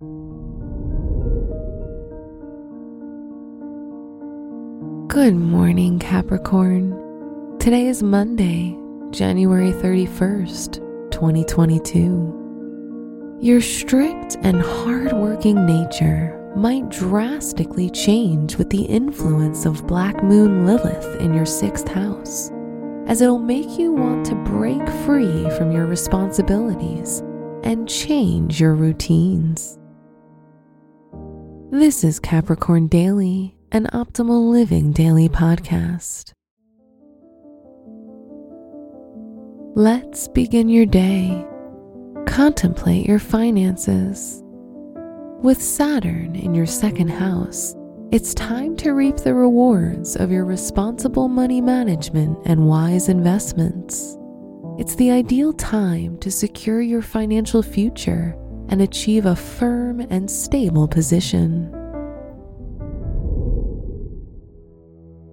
Good morning, Capricorn. Today is Monday, January 31st, 2022. Your strict and hardworking nature might drastically change with the influence of Black Moon Lilith in your sixth house, as it'll make you want to break free from your responsibilities and change your routines. This is Capricorn Daily, an optimal living daily podcast. Let's begin your day. Contemplate your finances. With Saturn in your second house, it's time to reap the rewards of your responsible money management and wise investments. It's the ideal time to secure your financial future and achieve a firm and stable position.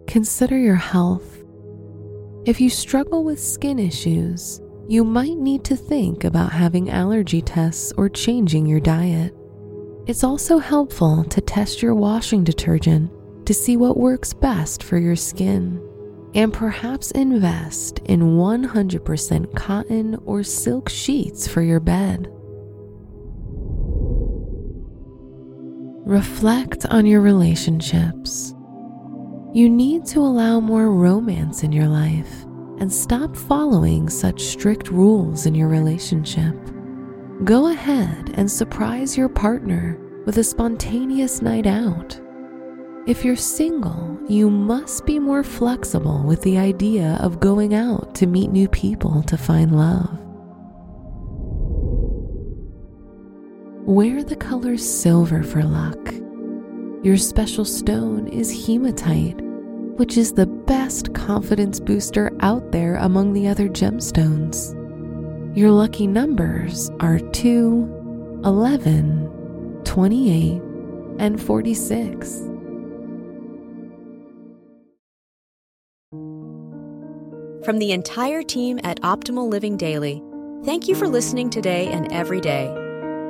Consider your health. If you struggle with skin issues, you might need to think about having allergy tests or changing your diet. It's also helpful to test your washing detergent to see what works best for your skin and perhaps invest in 100% cotton or silk sheets for your bed. Reflect on your relationships. You need to allow more romance in your life and stop following such strict rules in your relationship. Go ahead and surprise your partner with a spontaneous night out if you're single, you must be more flexible with the idea of going out to meet new people to find love. Wear the color silver for luck. Your special stone is hematite, which is the best confidence booster out there among the other gemstones. Your lucky numbers are 2, 11, 28, and 46. From the entire team at Optimal Living Daily, thank you for listening today and every day.